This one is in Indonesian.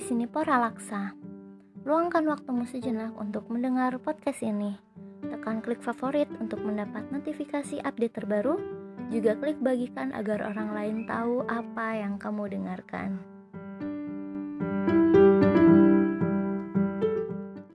di sini Pora Laksa. Luangkan waktumu sejenak untuk mendengar podcast ini. Tekan klik favorit untuk mendapat notifikasi update terbaru. Juga klik bagikan agar orang lain tahu apa yang kamu dengarkan.